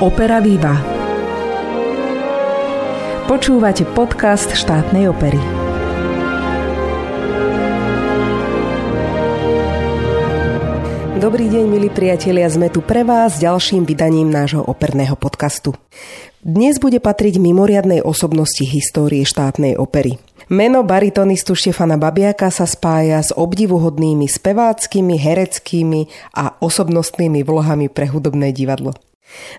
Opera Viva. Počúvate podcast štátnej opery. Dobrý deň, milí priatelia, sme tu pre vás s ďalším vydaním nášho operného podcastu. Dnes bude patriť mimoriadnej osobnosti histórie štátnej opery. Meno baritonistu Štefana Babiaka sa spája s obdivuhodnými speváckými, hereckými a osobnostnými vlohami pre hudobné divadlo.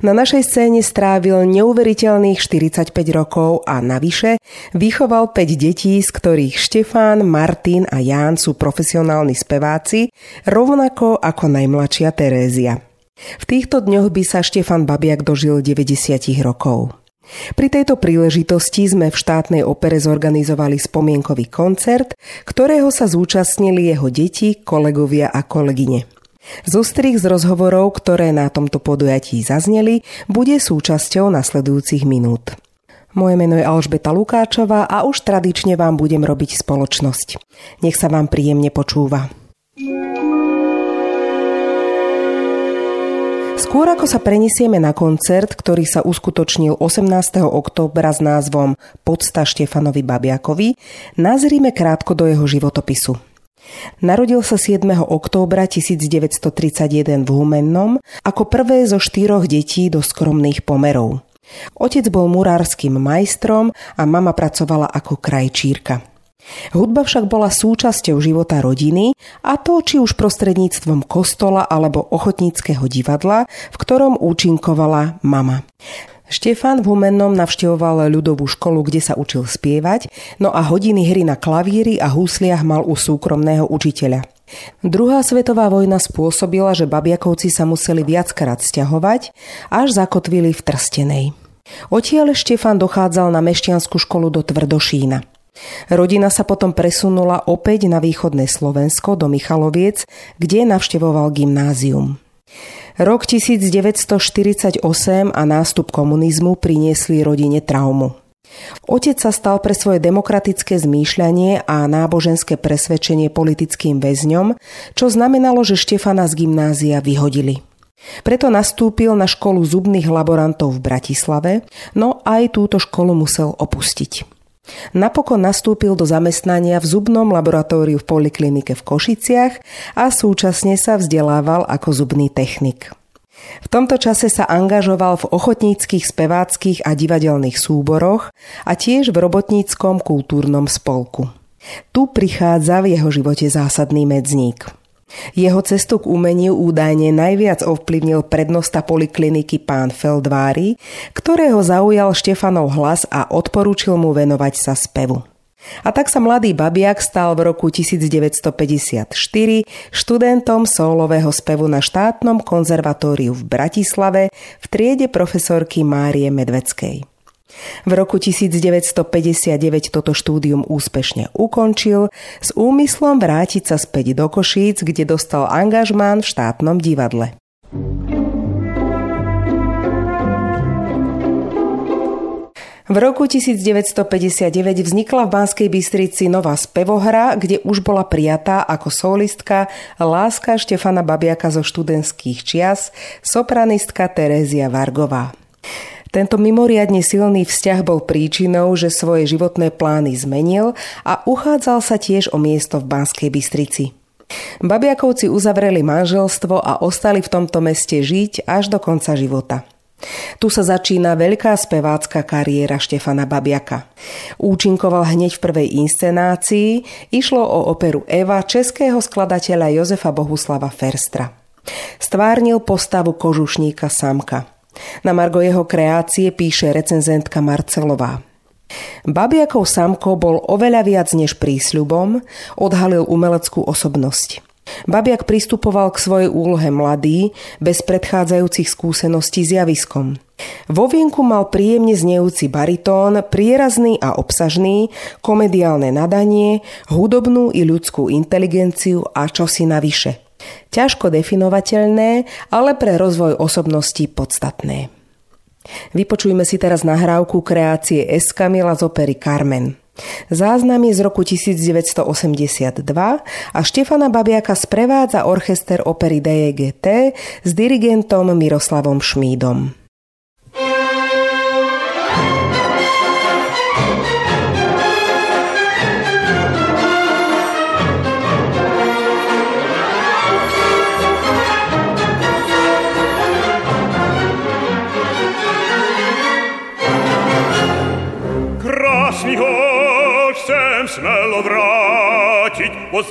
Na našej scéne strávil neuveriteľných 45 rokov a navyše vychoval 5 detí, z ktorých Štefán, Martin a Ján sú profesionálni speváci, rovnako ako najmladšia Terézia. V týchto dňoch by sa Štefan Babiak dožil 90 rokov. Pri tejto príležitosti sme v štátnej opere zorganizovali spomienkový koncert, ktorého sa zúčastnili jeho deti, kolegovia a kolegyne. Zostrých z rozhovorov, ktoré na tomto podujatí zazneli, bude súčasťou nasledujúcich minút. Moje meno je Alžbeta Lukáčová a už tradične vám budem robiť spoločnosť. Nech sa vám príjemne počúva. Skôr ako sa prenesieme na koncert, ktorý sa uskutočnil 18. októbra s názvom Podsta Štefanovi Babiakovi, nazrime krátko do jeho životopisu. Narodil sa 7. októbra 1931 v Humennom ako prvé zo štyroch detí do skromných pomerov. Otec bol murárským majstrom a mama pracovala ako krajčírka. Hudba však bola súčasťou života rodiny a to či už prostredníctvom kostola alebo ochotníckého divadla, v ktorom účinkovala mama. Štefan v Humennom navštevoval ľudovú školu, kde sa učil spievať, no a hodiny hry na klavíri a húsliach mal u súkromného učiteľa. Druhá svetová vojna spôsobila, že babiakovci sa museli viackrát stiahovať, až zakotvili v Trstenej. Odtiaľ Štefan dochádzal na mešťanskú školu do Tvrdošína. Rodina sa potom presunula opäť na východné Slovensko do Michaloviec, kde navštevoval gymnázium. Rok 1948 a nástup komunizmu priniesli rodine traumu. Otec sa stal pre svoje demokratické zmýšľanie a náboženské presvedčenie politickým väzňom, čo znamenalo, že Štefana z gymnázia vyhodili. Preto nastúpil na školu zubných laborantov v Bratislave, no aj túto školu musel opustiť. Napokon nastúpil do zamestnania v zubnom laboratóriu v poliklinike v Košiciach a súčasne sa vzdelával ako zubný technik. V tomto čase sa angažoval v ochotníckých speváckých a divadelných súboroch a tiež v robotníckom kultúrnom spolku. Tu prichádza v jeho živote zásadný medzník – jeho cestu k umeniu údajne najviac ovplyvnil prednosta polikliniky pán Feldvári, ktorého zaujal Štefanov hlas a odporúčil mu venovať sa spevu. A tak sa mladý Babiak stal v roku 1954 študentom solového spevu na štátnom konzervatóriu v Bratislave v triede profesorky Márie Medveckej. V roku 1959 toto štúdium úspešne ukončil s úmyslom vrátiť sa späť do Košíc, kde dostal angažmán v štátnom divadle. V roku 1959 vznikla v Banskej Bystrici nová spevohra, kde už bola prijatá ako solistka Láska Štefana Babiaka zo študentských čias, sopranistka Terézia Vargová. Tento mimoriadne silný vzťah bol príčinou, že svoje životné plány zmenil a uchádzal sa tiež o miesto v Banskej Bystrici. Babiakovci uzavreli manželstvo a ostali v tomto meste žiť až do konca života. Tu sa začína veľká spevácka kariéra Štefana Babiaka. Účinkoval hneď v prvej inscenácii, išlo o operu Eva českého skladateľa Jozefa Bohuslava Ferstra. Stvárnil postavu kožušníka Samka – na Margo jeho kreácie píše recenzentka Marcelová. Babiakov Samko bol oveľa viac než prísľubom, odhalil umeleckú osobnosť. Babiak pristupoval k svojej úlohe mladý, bez predchádzajúcich skúseností s javiskom. Vo vienku mal príjemne znejúci baritón, prierazný a obsažný, komediálne nadanie, hudobnú i ľudskú inteligenciu a čosi navyše – Ťažko definovateľné, ale pre rozvoj osobnosti podstatné. Vypočujme si teraz nahrávku kreácie S. Kamila z opery Carmen. Je z roku 1982 a Štefana Babiaka sprevádza orchester opery DGT s dirigentom Miroslavom Šmídom.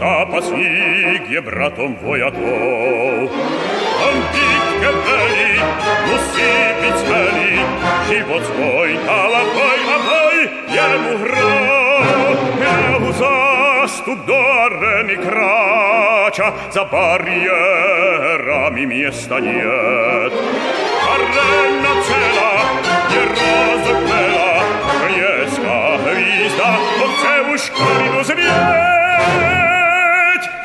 запасли, где братом вояков. Он битке вели, мусы пицели, Живот свой талапой обой ему град. Ему заступ дорен и крача, За барьерами места нет. Арена цела, не разопела, Блеска, звезда, Он целую шкарину зверь.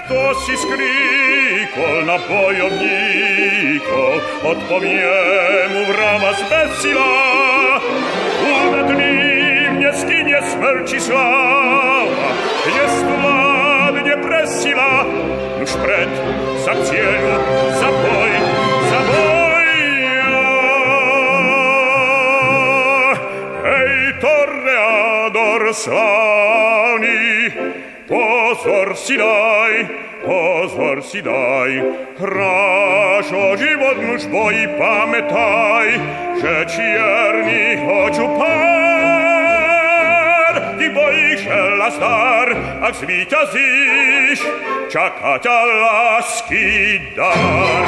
Tosi skrikol na bojowników odpowiemu w rama specila. Udet nim nie zginie śmierci sława, jest ładnie presila. Już przed, za cielu, za boj, za boja. Ej, torreador sławni, Pozor si daj, pozor si daj, Raż o żywot nóż boi, pamiętaj, Że cierni choć upar, I boi szella star, a zwita ziś, Czakać a laski dar.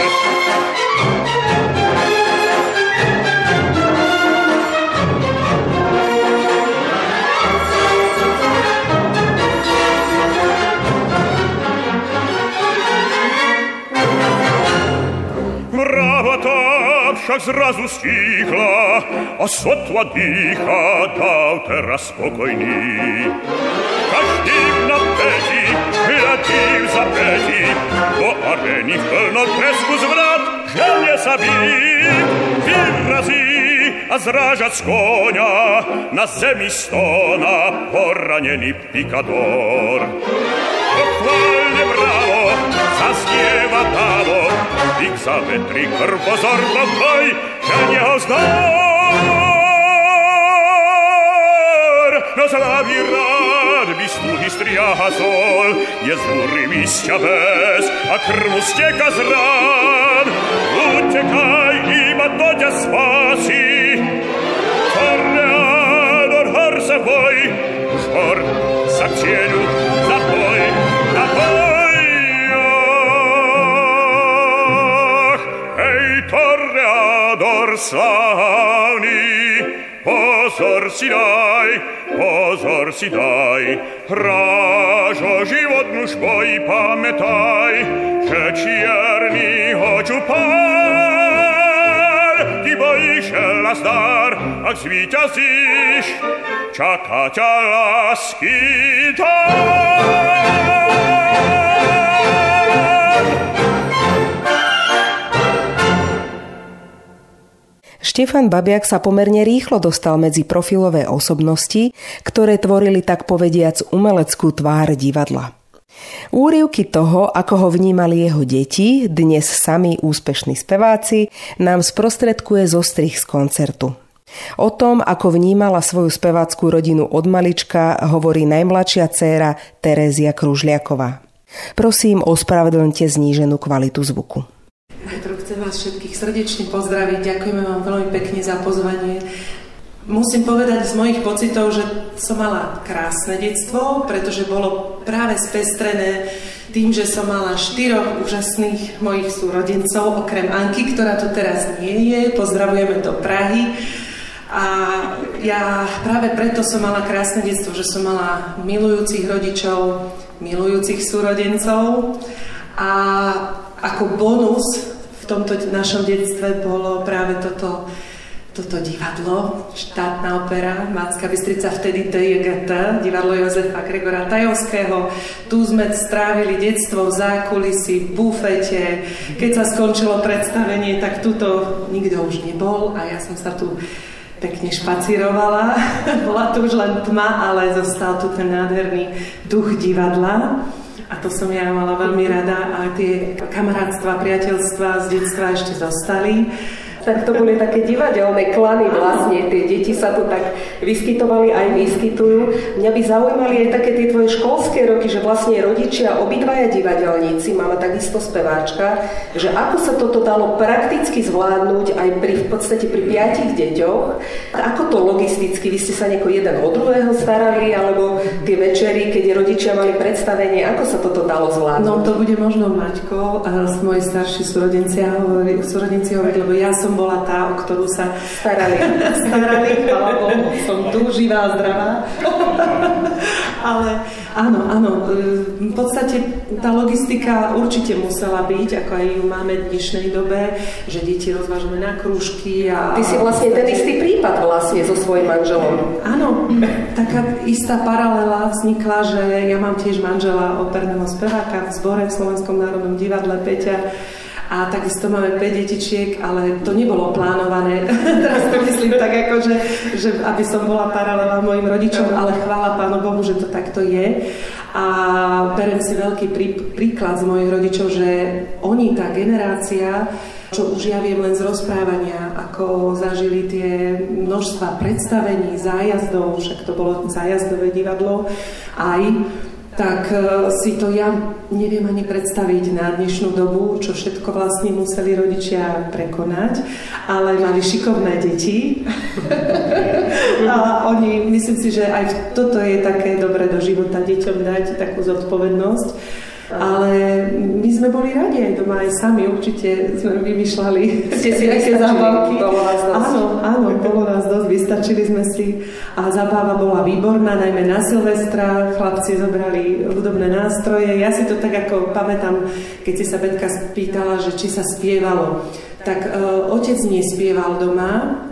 Však zrazu stíchla a sotva dýcha dal teraz spokojný. Každý v napätí, hľadí v zapätí, do arény v plnom tresku zvrat, želne sa být, vyrazí a zrážať z konia, na zemi stona poranený pikador. Pochválne zastieva dávo, Vik za pozor na boj, že neho zdor. No slaví rád by sluhy striaha sol, je zúry výsťa bez a krvu steka z rán. Utekaj, iba to ťa spásí, Torneador, hor sa boj, už hor sa cieľu, za boj, Torneador slávny, pozor si daj, pozor si daj, hráš o život muž boj, pamätaj, že čierny hoču pár, ty bojíš žela zdar, ak zvíťazíš, čaká ťa lásky Štefan Babiak sa pomerne rýchlo dostal medzi profilové osobnosti, ktoré tvorili tak povediac umeleckú tvár divadla. Úrivky toho, ako ho vnímali jeho deti, dnes sami úspešní speváci, nám sprostredkuje zostrich z koncertu. O tom, ako vnímala svoju speváckú rodinu od malička, hovorí najmladšia dcéra Terézia Kružliaková. Prosím, ospravedlňte zníženú kvalitu zvuku. Najprv chcem vás srdečne pozdraviť. Ďakujeme vám veľmi pekne za pozvanie. Musím povedať z mojich pocitov, že som mala krásne detstvo, pretože bolo práve spestrené tým, že som mala štyroch úžasných mojich súrodencov, okrem Anky, ktorá tu teraz nie je. Pozdravujeme do Prahy. A ja práve preto som mala krásne detstvo, že som mala milujúcich rodičov, milujúcich súrodencov a ako bonus tomto našom detstve bolo práve toto toto divadlo, štátna opera, Mácka Bystrica, vtedy DJGT, divadlo Jozefa Gregora Tajovského. Tu sme strávili detstvo v zákulisi, v bufete. Keď sa skončilo predstavenie, tak tuto nikto už nebol a ja som sa tu pekne špacírovala. Bola tu už len tma, ale zostal tu ten nádherný duch divadla. A to som ja mala veľmi rada a tie kamarátstva, priateľstva z detstva ešte zostali. Tak to boli také divadelné klany vlastne. Tie deti sa tu tak vyskytovali, aj vyskytujú. Mňa by zaujímali aj také tie tvoje školské roky, že vlastne rodičia, obidvaja divadelníci, mama takisto speváčka, že ako sa toto dalo prakticky zvládnuť aj pri, v podstate pri piatich deťoch. Ako to logisticky, vy ste sa nieko jeden od druhého starali, alebo tie večery, keď rodičia mali predstavenie, ako sa toto dalo zvládnuť? No to bude možno Maťko, a moji starší súrodenci, súrodenci hovorí, lebo ja som bola tá, o ktorú sa starali. starali, chvala Bohu, som tu, živá zdravá. Ale áno, áno, v podstate tá logistika určite musela byť, ako aj ju máme v dnešnej dobe, že deti rozvážame na krúžky. A, Ty si vlastne ten istý prípad vlastne so svojím manželom. Áno, taká istá paralela vznikla, že ja mám tiež manžela operného speváka v zbore v Slovenskom národnom divadle Peťa a takisto máme 5 detičiek, ale to nebolo plánované. Teraz to myslím tak ako, že, že aby som bola paralela mojim rodičom, ale chvála Pánu Bohu, že to takto je. A berem si veľký prí, príklad z mojich rodičov, že oni, tá generácia, čo už ja viem len z rozprávania, ako zažili tie množstva predstavení, zájazdov, však to bolo zájazdové divadlo, aj tak e, si to ja neviem ani predstaviť na dnešnú dobu, čo všetko vlastne museli rodičia prekonať, ale mali šikovné deti. a oni, myslím si, že aj toto je také dobré do života deťom dať takú zodpovednosť ale my sme boli radi aj doma, aj sami určite sme vymýšľali Ste si také zábavky. Bolo nás dosť. Áno, áno, bolo nás dosť, vystačili sme si a zabáva bola výborná, najmä na Silvestra, chlapci zobrali hudobné nástroje. Ja si to tak ako pamätám, keď si sa Betka spýtala, že či sa spievalo. Tak uh, otec nespieval doma,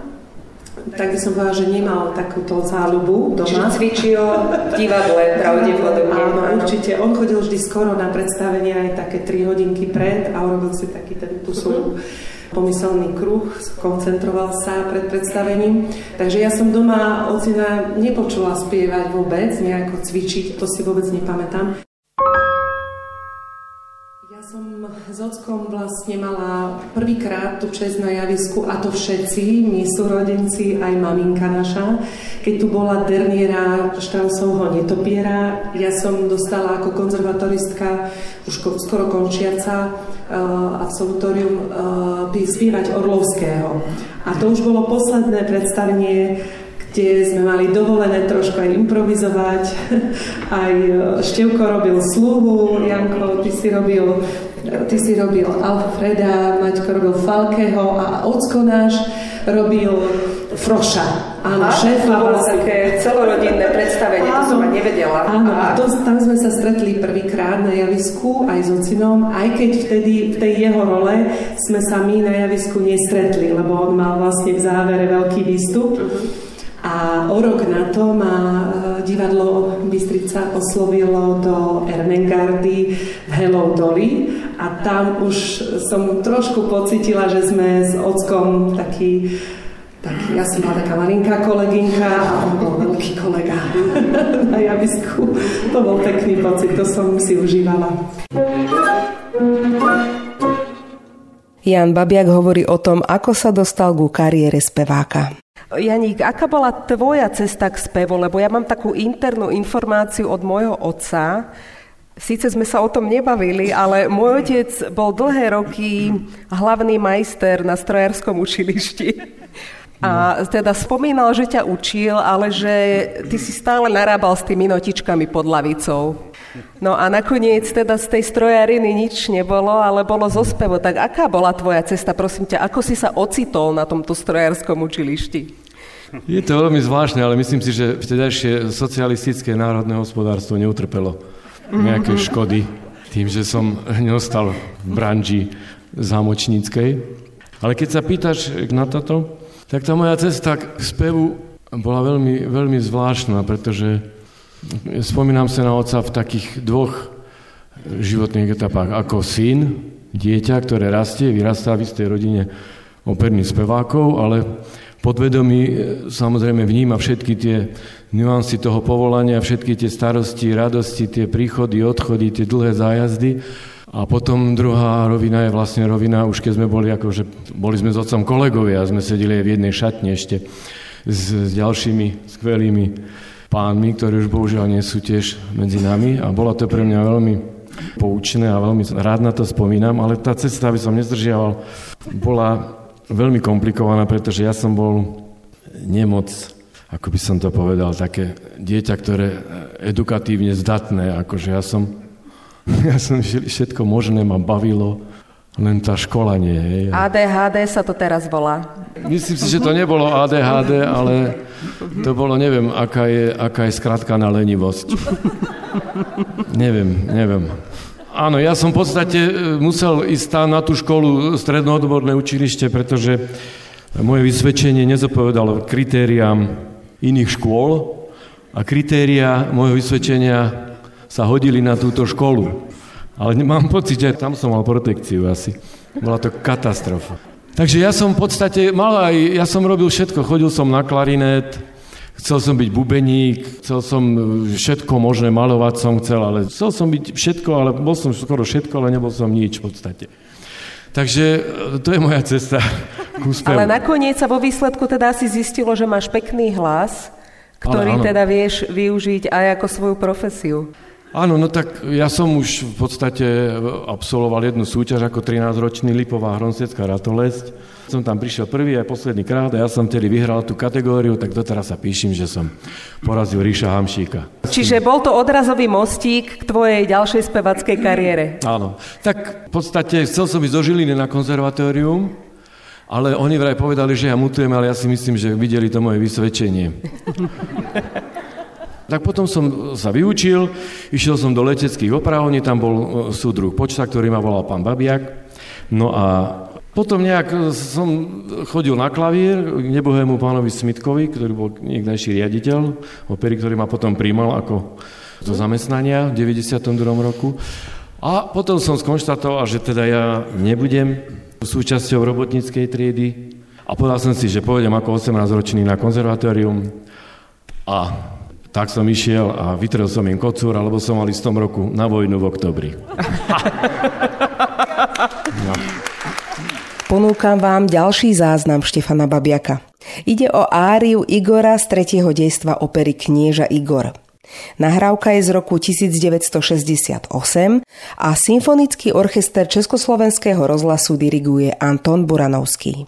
tak by som povedala, že nemal takúto záľubu doma. Čiže cvičil v divadle pravdepodobne. Áno, určite. On chodil vždy skoro na predstavenie aj také 3 hodinky pred a urobil si taký ten pusul. Uh-huh pomyselný kruh, koncentroval sa pred predstavením. Takže ja som doma ocina nepočula spievať vôbec, nejako cvičiť, to si vôbec nepamätám som s ockom vlastne mala prvýkrát tú čest na javisku a to všetci, my súrodenci, aj maminka naša. Keď tu bola derniera Štrausovho netopiera, ja som dostala ako konzervatoristka, už skoro končiaca, uh, absolutorium, uh, spievať Orlovského. A to už bolo posledné predstavenie kde sme mali dovolené trošku aj improvizovať. Aj e, Števko robil sluhu, Janko, ty si robil, ty si robil Alfreda, Maťko robil Falkeho a Ocko náš robil Froša. Áno, šéf. To bolo také celorodinné predstavenie, áno, to som nevedela. Áno, a to, tam sme sa stretli prvýkrát na javisku aj s ocinom, aj keď vtedy v tej jeho role sme sa my na javisku nestretli, lebo on mal vlastne v závere veľký výstup. Uh-huh. A o rok na to ma e, divadlo Bystrica oslovilo do Ermengardy v Hello Dolly a tam už som trošku pocitila, že sme s ockom taký taký, ja som bola taká malinká kolegynka a on bol veľký kolega na javisku. To bol pekný pocit, to som si užívala. Jan Babiak hovorí o tom, ako sa dostal ku kariére speváka. Janík, aká bola tvoja cesta k spevu? Lebo ja mám takú internú informáciu od môjho otca, Síce sme sa o tom nebavili, ale môj otec bol dlhé roky hlavný majster na strojárskom učilišti. A teda spomínal, že ťa učil, ale že ty si stále narábal s tými notičkami pod lavicou. No a nakoniec teda z tej strojariny nič nebolo, ale bolo zo spevu. Tak aká bola tvoja cesta, prosím ťa? Ako si sa ocitol na tomto strojárskom učilišti? Je to veľmi zvláštne, ale myslím si, že vtedajšie socialistické národné hospodárstvo neutrpelo nejaké mhm. škody tým, že som neostal v branži zámočníckej. Ale keď sa pýtaš na toto, tak tá moja cesta k spevu bola veľmi, veľmi zvláštna, pretože spomínam sa na otca v takých dvoch životných etapách. Ako syn, dieťa, ktoré rastie, vyrastá v istej rodine operných spevákov, ale podvedomí e, samozrejme vníma všetky tie nuancy toho povolania, všetky tie starosti, radosti, tie príchody, odchody, tie dlhé zájazdy A potom druhá rovina je vlastne rovina, už keď sme boli, akože boli sme s otcom kolegovia, sme sedeli v jednej šatni ešte s, s ďalšími skvelými pánmi, ktorí už bohužiaľ nie sú tiež medzi nami. A bolo to pre mňa veľmi poučné a veľmi rád na to spomínam, ale tá cesta, aby som nezdržiaval, bola veľmi komplikovaná, pretože ja som bol nemoc, ako by som to povedal, také dieťa, ktoré edukatívne zdatné, akože ja som Ja som všetko možné ma bavilo, len tá škola nie. Hej. ADHD sa to teraz volá. Myslím si, že to nebolo ADHD, ale to bolo, neviem, aká je, aká je skratka na lenivosť. neviem, neviem. Áno, ja som v podstate e, musel ísť na tú školu strednoodborné učilište, pretože moje vysvedčenie nezopovedalo kritériám iných škôl a kritéria môjho vysvedčenia sa hodili na túto školu. Ale mám pocit, že tam som mal protekciu asi. Bola to katastrofa. Takže ja som v podstate mal aj, ja som robil všetko, chodil som na klarinet, chcel som byť bubeník, chcel som všetko možné malovať som chcel, ale chcel som byť všetko, ale bol som skoro všetko, ale nebol som nič v podstate. Takže e, to je moja cesta k úspevu. Ale nakoniec sa vo výsledku teda asi zistilo, že máš pekný hlas, ktorý teda vieš využiť aj ako svoju profesiu. Áno, no tak ja som už v podstate absolvoval jednu súťaž ako 13-ročný Lipová Hronsecká ratolesť. Som tam prišiel prvý aj posledný krát a ja som tedy vyhral tú kategóriu, tak doteraz sa píšim, že som porazil Ríša Hamšíka. Čiže bol to odrazový mostík k tvojej ďalšej spevackej kariére. Áno. Tak v podstate chcel som ísť do Žiliny na konzervatórium, ale oni vraj povedali, že ja mutujem, ale ja si myslím, že videli to moje vysvedčenie. Tak potom som sa vyučil, išiel som do leteckých opravní, tam bol e, súdruh počta, ktorý ma volal pán Babiak. No a potom nejak som chodil na klavír k nebohému pánovi Smitkovi, ktorý bol niekdajší riaditeľ opery, ktorý ma potom príjmal ako do zamestnania v 92. roku. A potom som skonštatoval, že teda ja nebudem súčasťou robotníckej triedy a povedal som si, že pôjdem ako 18-ročný na konzervatórium a tak som išiel a vytrel som im kocúr, alebo som mal istom roku na vojnu v oktobri. no. Ponúkam vám ďalší záznam Štefana Babiaka. Ide o áriu Igora z tretieho dejstva opery Knieža Igor. Nahrávka je z roku 1968 a Symfonický orchester Československého rozhlasu diriguje Anton Buranovský.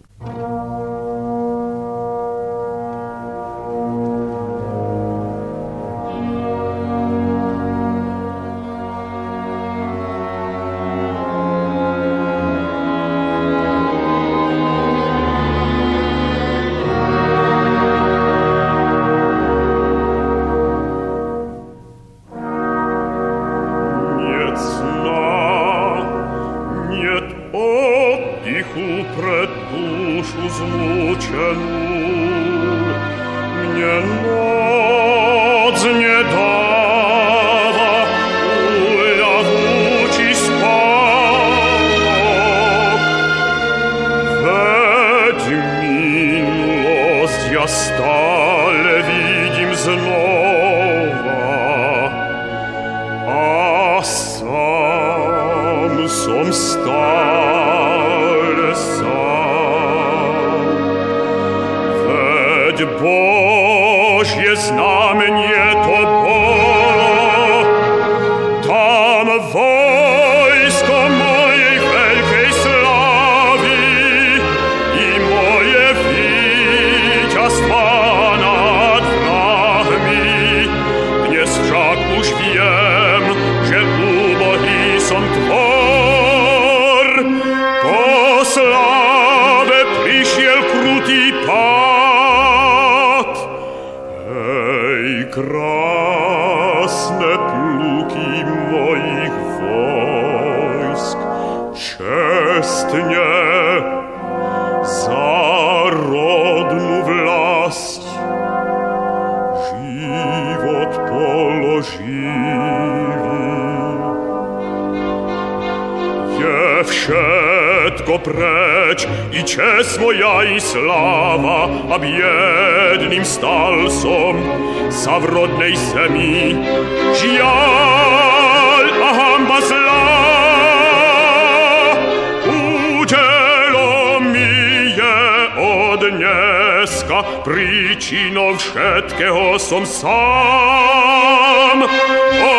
gehorsam sam. O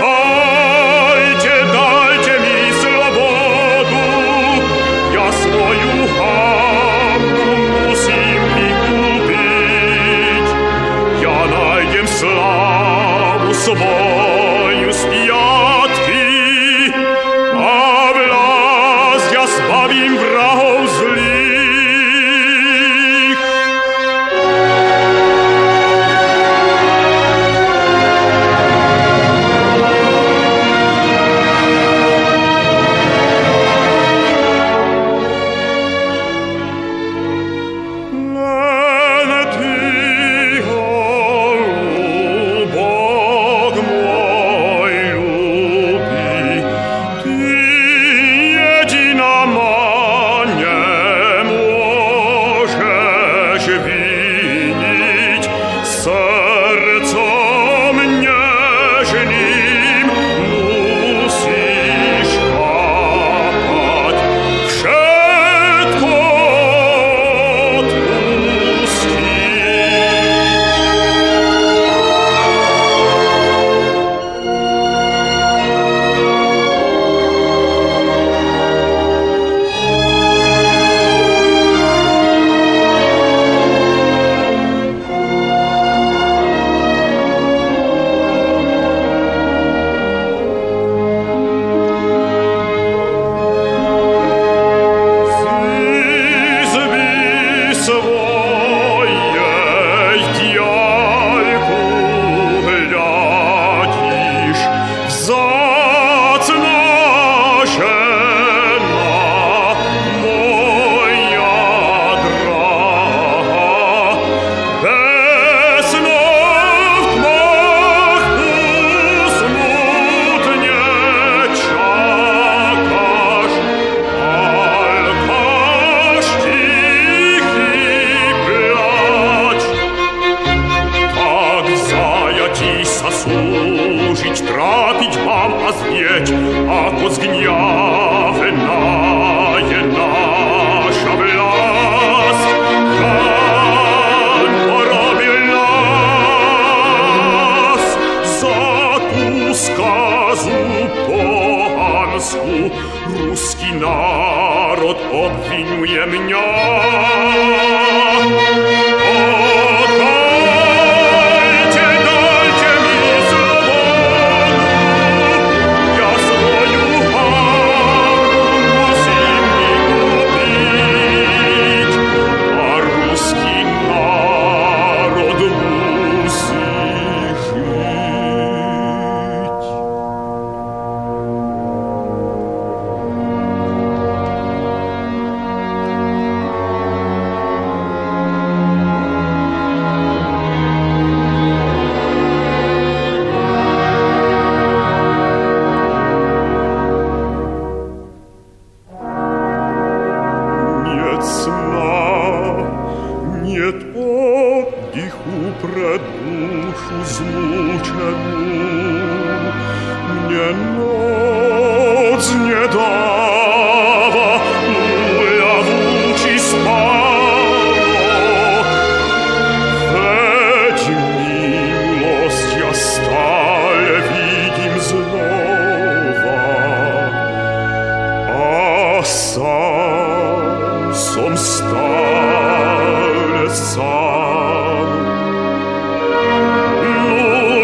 dajcie, dajcie mi slobodu, ja swoją hamu musim mi kupić. Ja najdę slavu svoju,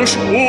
Deus, o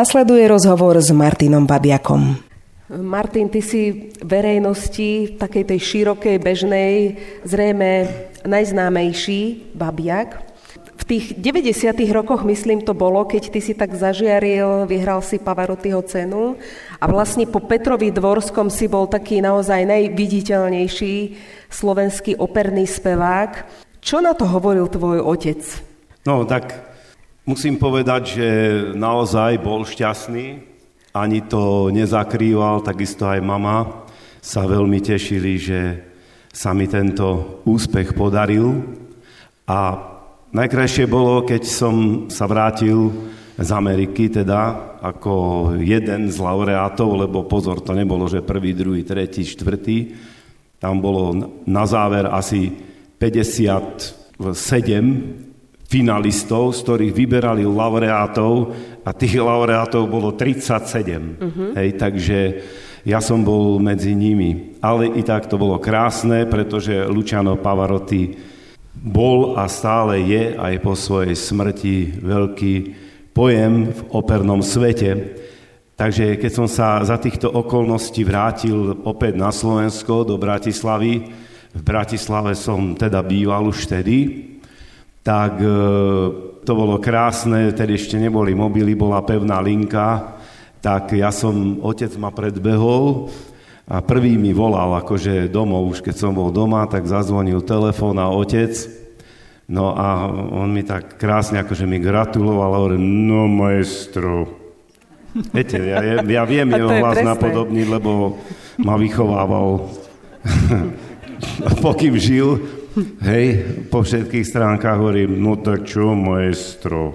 Nasleduje rozhovor s Martinom Babiakom. Martin, ty si verejnosti, takej tej širokej, bežnej, zrejme najznámejší babiak. V tých 90. rokoch, myslím, to bolo, keď ty si tak zažiaril, vyhral si Pavarottiho cenu a vlastne po Petrovi Dvorskom si bol taký naozaj najviditeľnejší slovenský operný spevák. Čo na to hovoril tvoj otec? No, tak Musím povedať, že naozaj bol šťastný, ani to nezakrýval, takisto aj mama sa veľmi tešili, že sa mi tento úspech podaril. A najkrajšie bolo, keď som sa vrátil z Ameriky, teda ako jeden z laureátov, lebo pozor, to nebolo, že prvý, druhý, tretí, štvrtý. Tam bolo na záver asi 57 finalistov, z ktorých vyberali laureátov a tých laureátov bolo 37. Uh-huh. Hej, takže ja som bol medzi nimi. Ale i tak to bolo krásne, pretože Luciano Pavarotti bol a stále je aj po svojej smrti veľký pojem v opernom svete. Takže keď som sa za týchto okolností vrátil opäť na Slovensko do Bratislavy, v Bratislave som teda býval už vtedy, tak e, to bolo krásne, tedy ešte neboli mobily, bola pevná linka, tak ja som, otec ma predbehol a prvý mi volal akože domov, už keď som bol doma, tak zazvonil telefón a otec, no a on mi tak krásne akože mi gratuloval hovorí, no maestro, Viete, ja, ja viem jeho hlas napodobniť, lebo ma vychovával, pokým žil, Hej, po všetkých stránkach hovorím, no tak čo, maestro,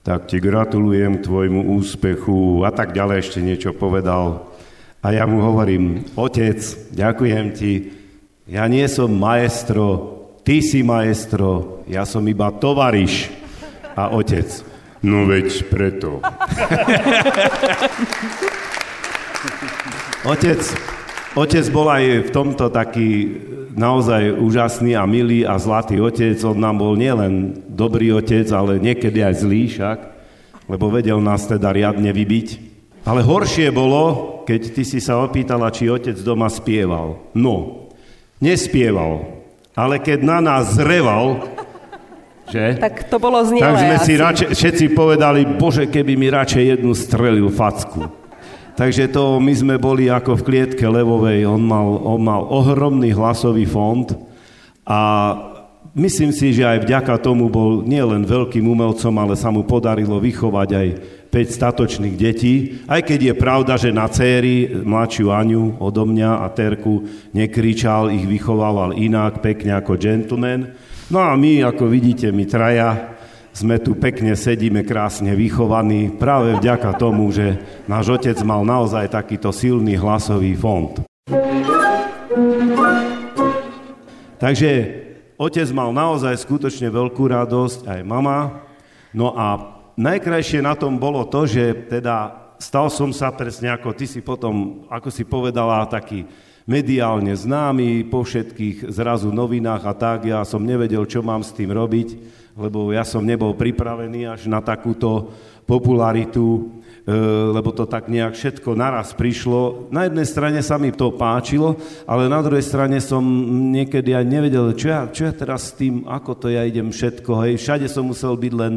tak ti gratulujem k tvojmu úspechu a tak ďalej ešte niečo povedal. A ja mu hovorím, otec, ďakujem ti, ja nie som maestro, ty si maestro, ja som iba tovariš. A otec, no veď preto. otec, otec bol aj v tomto taký naozaj úžasný a milý a zlatý otec. On nám bol nielen dobrý otec, ale niekedy aj zlý však, lebo vedel nás teda riadne vybiť. Ale horšie bolo, keď ty si sa opýtala, či otec doma spieval. No, nespieval, ale keď na nás zreval, že? Tak to bolo znilé Tak sme asi. si radšej, všetci povedali, bože, keby mi radšej jednu strelil facku. Takže to my sme boli ako v klietke levovej, on mal, on mal ohromný hlasový fond a myslím si, že aj vďaka tomu bol nielen veľkým umelcom, ale sa mu podarilo vychovať aj 5 statočných detí, aj keď je pravda, že na céry, mladšiu Aňu odo mňa a Terku nekričal, ich vychovával inak, pekne ako gentleman. No a my, ako vidíte, my traja, sme tu pekne sedíme, krásne vychovaní, práve vďaka tomu, že náš otec mal naozaj takýto silný hlasový fond. Takže otec mal naozaj skutočne veľkú radosť, aj mama. No a najkrajšie na tom bolo to, že teda stal som sa presne ako ty si potom, ako si povedala, taký mediálne známy po všetkých zrazu novinách a tak. Ja som nevedel, čo mám s tým robiť lebo ja som nebol pripravený až na takúto popularitu, e, lebo to tak nejak všetko naraz prišlo. Na jednej strane sa mi to páčilo, ale na druhej strane som niekedy aj nevedel, čo ja, čo ja teraz s tým, ako to ja idem všetko, hej, všade som musel byť len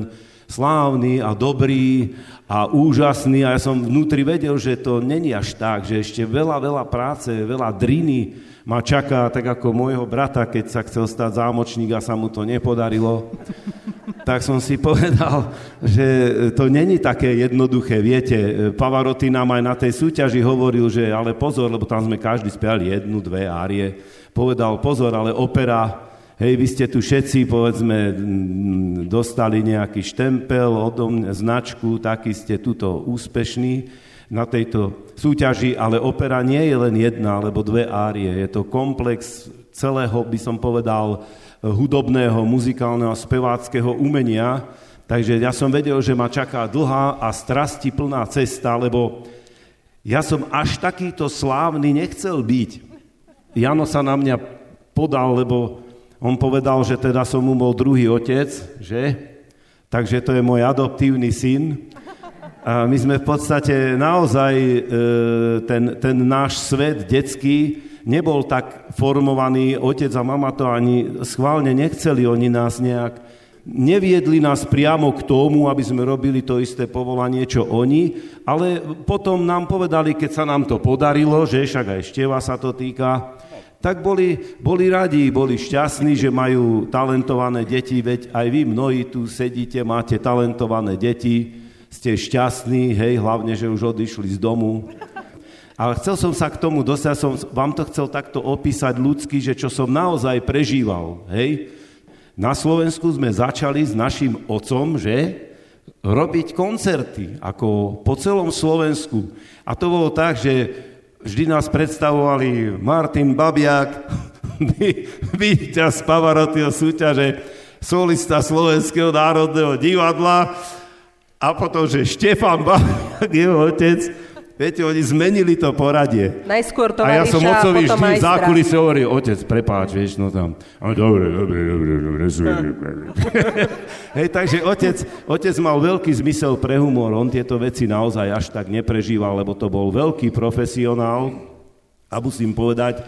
slávny a dobrý a úžasný a ja som vnútri vedel, že to není až tak, že ešte veľa, veľa práce, veľa driny, ma čaká, tak ako môjho brata, keď sa chcel stať zámočník a sa mu to nepodarilo, tak som si povedal, že to není také jednoduché. Viete, Pavarotti nám aj na tej súťaži hovoril, že ale pozor, lebo tam sme každý spiali jednu, dve árie. Povedal, pozor, ale opera, hej, vy ste tu všetci, povedzme, dostali nejaký štempel, odom, značku, taký ste tuto úspešní na tejto súťaži, ale opera nie je len jedna alebo dve árie. Je to komplex celého, by som povedal, hudobného, muzikálneho a speváckého umenia. Takže ja som vedel, že ma čaká dlhá a strasti plná cesta, lebo ja som až takýto slávny nechcel byť. Jano sa na mňa podal, lebo on povedal, že teda som mu bol druhý otec, že? Takže to je môj adoptívny syn. A my sme v podstate naozaj, e, ten, ten náš svet detský nebol tak formovaný, otec a mama to ani schválne nechceli, oni nás nejak neviedli nás priamo k tomu, aby sme robili to isté povolanie, čo oni, ale potom nám povedali, keď sa nám to podarilo, že však aj Števa sa to týka, tak boli, boli radi, boli šťastní, že majú talentované deti, veď aj vy mnohí tu sedíte, máte talentované deti, ste šťastní, hej, hlavne, že už odišli z domu. Ale chcel som sa k tomu dostať, som vám to chcel takto opísať ľudsky, že čo som naozaj prežíval, hej. Na Slovensku sme začali s našim otcom, že robiť koncerty, ako po celom Slovensku. A to bolo tak, že vždy nás predstavovali Martin Babiak, víťaz Pavarotio súťaže, solista Slovenského národného divadla a potom, že Štefan Babiak, jeho otec, Viete, oni zmenili to poradie. Najskôr to A ja som otcovi vždy v zákulise hovorí, otec, prepáč, vieš, no tam. A dobre, dobre, dobre, dobre, Hej, takže otec, otec mal veľký zmysel pre humor, on tieto veci naozaj až tak neprežíval, lebo to bol veľký profesionál a musím povedať,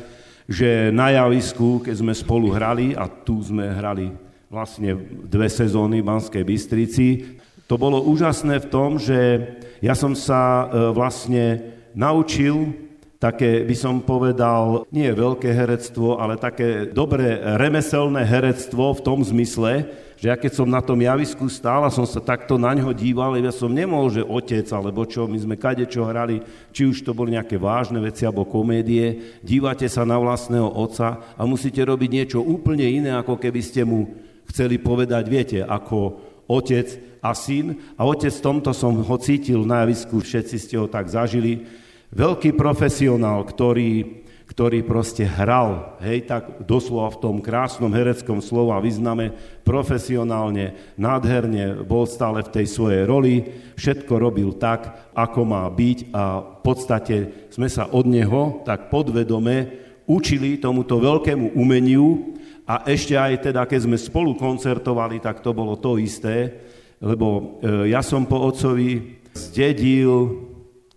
že na javisku, keď sme spolu hrali, a tu sme hrali vlastne dve sezóny v Banskej Bystrici, to bolo úžasné v tom, že ja som sa e, vlastne naučil také, by som povedal, nie veľké herectvo, ale také dobré remeselné herectvo v tom zmysle, že ja keď som na tom javisku stál a som sa takto na ňo díval, ja som nemohol, že otec alebo čo, my sme kade čo hrali, či už to boli nejaké vážne veci alebo komédie, dívate sa na vlastného otca a musíte robiť niečo úplne iné, ako keby ste mu chceli povedať, viete, ako otec a syn. A otec v tomto som ho cítil na javisku, všetci ste ho tak zažili. Veľký profesionál, ktorý, ktorý proste hral, hej, tak doslova v tom krásnom hereckom slova význame, profesionálne, nádherne, bol stále v tej svojej roli, všetko robil tak, ako má byť a v podstate sme sa od neho tak podvedome učili tomuto veľkému umeniu a ešte aj teda, keď sme spolu koncertovali, tak to bolo to isté, lebo e, ja som po otcovi zdedil,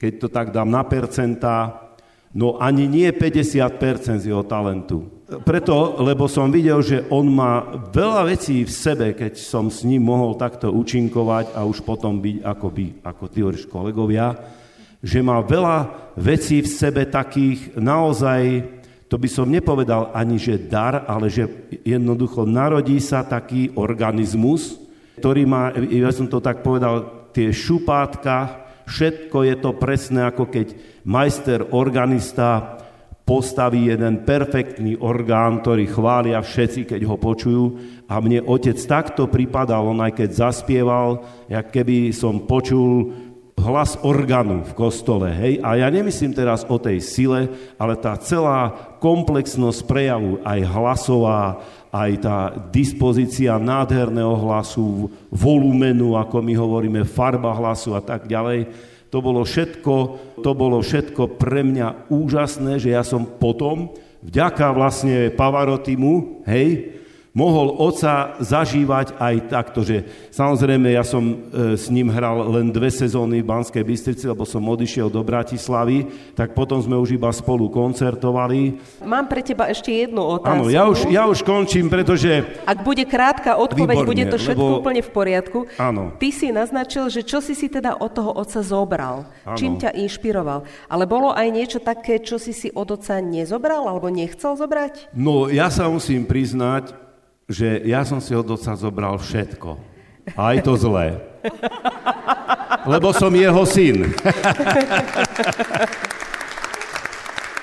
keď to tak dám na percentá, no ani nie 50% z jeho talentu. Preto, lebo som videl, že on má veľa vecí v sebe, keď som s ním mohol takto účinkovať a už potom byť ako by, ako tí kolegovia, že má veľa vecí v sebe takých naozaj, to by som nepovedal ani, že dar, ale že jednoducho narodí sa taký organizmus, ktorý má, ja som to tak povedal, tie šupátka, všetko je to presné, ako keď majster organista postaví jeden perfektný orgán, ktorý chvália všetci, keď ho počujú. A mne otec takto pripadal, on aj keď zaspieval, jak keby som počul hlas orgánu v kostole. Hej? A ja nemyslím teraz o tej sile, ale tá celá komplexnosť prejavu, aj hlasová, aj tá dispozícia nádherného hlasu, volumenu, ako my hovoríme, farba hlasu a tak ďalej. To bolo všetko, to bolo všetko pre mňa úžasné, že ja som potom, vďaka vlastne Pavarotimu, hej, mohol oca zažívať aj takto, že samozrejme ja som e, s ním hral len dve sezóny v Banskej Bystrici, lebo som odišiel do Bratislavy, tak potom sme už iba spolu koncertovali. Mám pre teba ešte jednu otázku. Áno, ja už, ja už končím, pretože... Ak bude krátka odpoveď, Výborne, bude to všetko lebo... úplne v poriadku. Áno. Ty si naznačil, že čo si si teda od toho otca zobral, áno. čím ťa inšpiroval. Ale bolo aj niečo také, čo si si od otca nezobral alebo nechcel zobrať? No, ja sa musím priznať, že ja som si od oca zobral všetko. Aj to zlé. Lebo som jeho syn.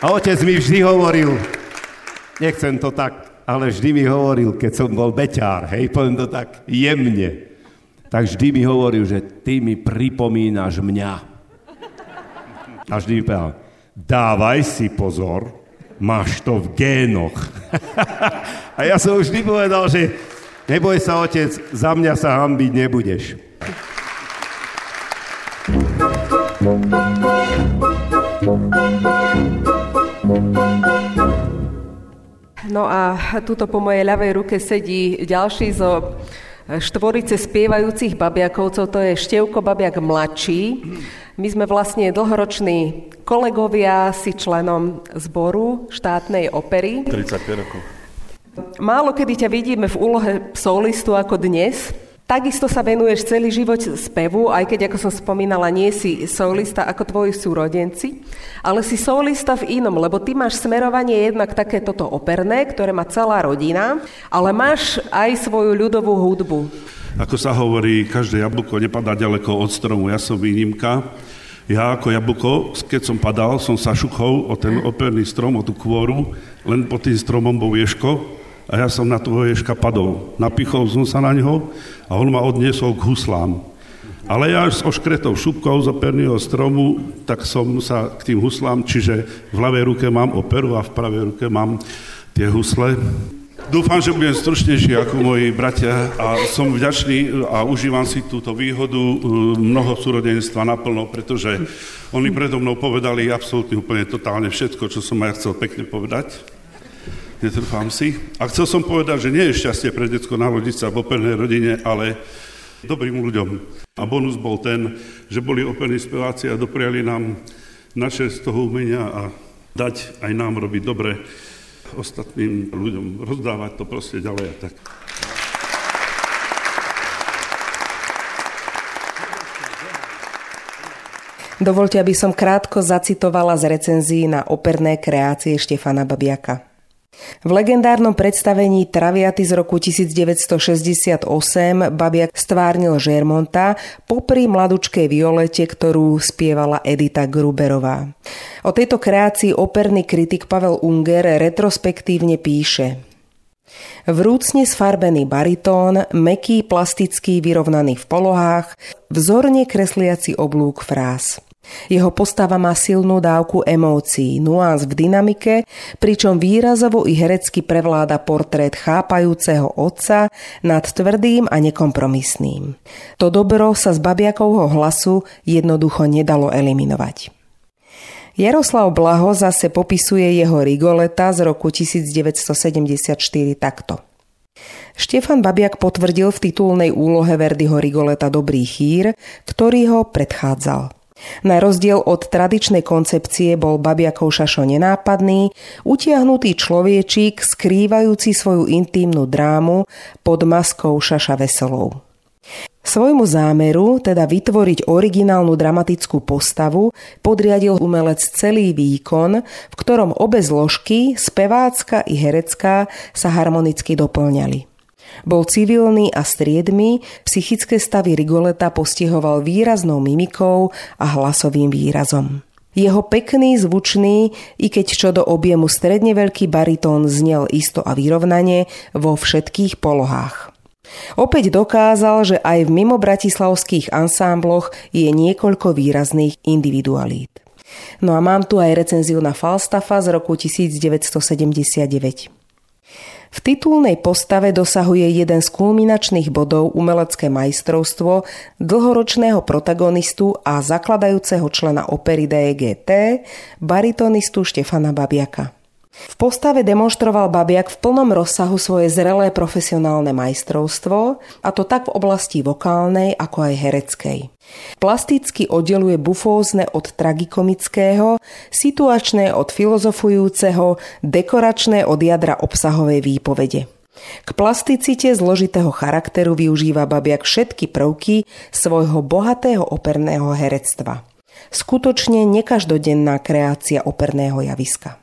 A otec mi vždy hovoril, nechcem to tak, ale vždy mi hovoril, keď som bol beťár, hej, poviem to tak jemne, tak vždy mi hovoril, že ty mi pripomínaš mňa. A vždy mi povedal, dávaj si pozor, máš to v génoch. A ja som vždy povedal, že neboj sa, otec, za mňa sa hambiť nebudeš. No a tuto po mojej ľavej ruke sedí ďalší zo štvorice spievajúcich babiakovcov, to je Števko Babiak mladší. My sme vlastne dlhoroční kolegovia, si členom zboru štátnej opery. 35 rokov. Málo kedy ťa vidíme v úlohe solistu ako dnes, Takisto sa venuješ celý život spevu, aj keď, ako som spomínala, nie si solista ako tvoji súrodenci, ale si solista v inom, lebo ty máš smerovanie jednak také toto operné, ktoré má celá rodina, ale máš aj svoju ľudovú hudbu. Ako sa hovorí, každé jablko nepadá ďaleko od stromu, ja som výnimka. Ja ako jablko, keď som padal, som sa šuchol o ten operný strom, o tú kôru, len pod tým stromom bol vieško a ja som na toho ježka padol. Napichol som sa na neho a on ma odniesol k huslám. Ale ja s oškretou šupkou z operného stromu, tak som sa k tým huslám, čiže v ľavej ruke mám operu a v pravej ruke mám tie husle. Dúfam, že budem stručnejší ako moji bratia a som vďačný a užívam si túto výhodu e, mnoho súrodenstva naplno, pretože oni predo mnou povedali absolútne úplne totálne všetko, čo som aj chcel pekne povedať netrfám si. A chcel som povedať, že nie je šťastie pre detsko narodiť sa v opernej rodine, ale dobrým ľuďom. A bonus bol ten, že boli operní speváci a dopriali nám na čest toho umenia a dať aj nám robiť dobre ostatným ľuďom, rozdávať to proste ďalej a tak. Dovolte, aby som krátko zacitovala z recenzií na operné kreácie Štefana Babiaka. V legendárnom predstavení Traviaty z roku 1968 Babiak stvárnil Žermonta popri mladučkej Violete, ktorú spievala Edita Gruberová. O tejto kreácii operný kritik Pavel Unger retrospektívne píše Vrúcne sfarbený baritón, meký, plastický, vyrovnaný v polohách, vzorne kresliaci oblúk fráz. Jeho postava má silnú dávku emócií, nuans v dynamike, pričom výrazovo i herecky prevláda portrét chápajúceho otca nad tvrdým a nekompromisným. To dobro sa z babiakovho hlasu jednoducho nedalo eliminovať. Jaroslav Blaho zase popisuje jeho Rigoleta z roku 1974 takto. Štefan Babiak potvrdil v titulnej úlohe Verdiho Rigoleta Dobrý chýr, ktorý ho predchádzal. Na rozdiel od tradičnej koncepcie bol Babiakov Šašo nenápadný, utiahnutý človečík skrývajúci svoju intímnu drámu pod maskou Šaša Veselou. Svojmu zámeru, teda vytvoriť originálnu dramatickú postavu, podriadil umelec celý výkon, v ktorom obe zložky, spevácka i herecká, sa harmonicky doplňali. Bol civilný a striedmy, psychické stavy Rigoleta postihoval výraznou mimikou a hlasovým výrazom. Jeho pekný, zvučný, i keď čo do objemu stredne veľký baritón znel isto a vyrovnanie vo všetkých polohách. Opäť dokázal, že aj v mimo bratislavských ansámbloch je niekoľko výrazných individualít. No a mám tu aj recenziu na Falstaffa z roku 1979. V titulnej postave dosahuje jeden z kulminačných bodov umelecké majstrovstvo dlhoročného protagonistu a zakladajúceho člena opery DGT, baritonistu Štefana Babiaka. V postave demonstroval Babiak v plnom rozsahu svoje zrelé profesionálne majstrovstvo, a to tak v oblasti vokálnej ako aj hereckej. Plasticky oddeluje bufózne od tragikomického, situačné od filozofujúceho, dekoračné od jadra obsahovej výpovede. K plasticite zložitého charakteru využíva Babiak všetky prvky svojho bohatého operného herectva. Skutočne nekaždodenná kreácia operného javiska.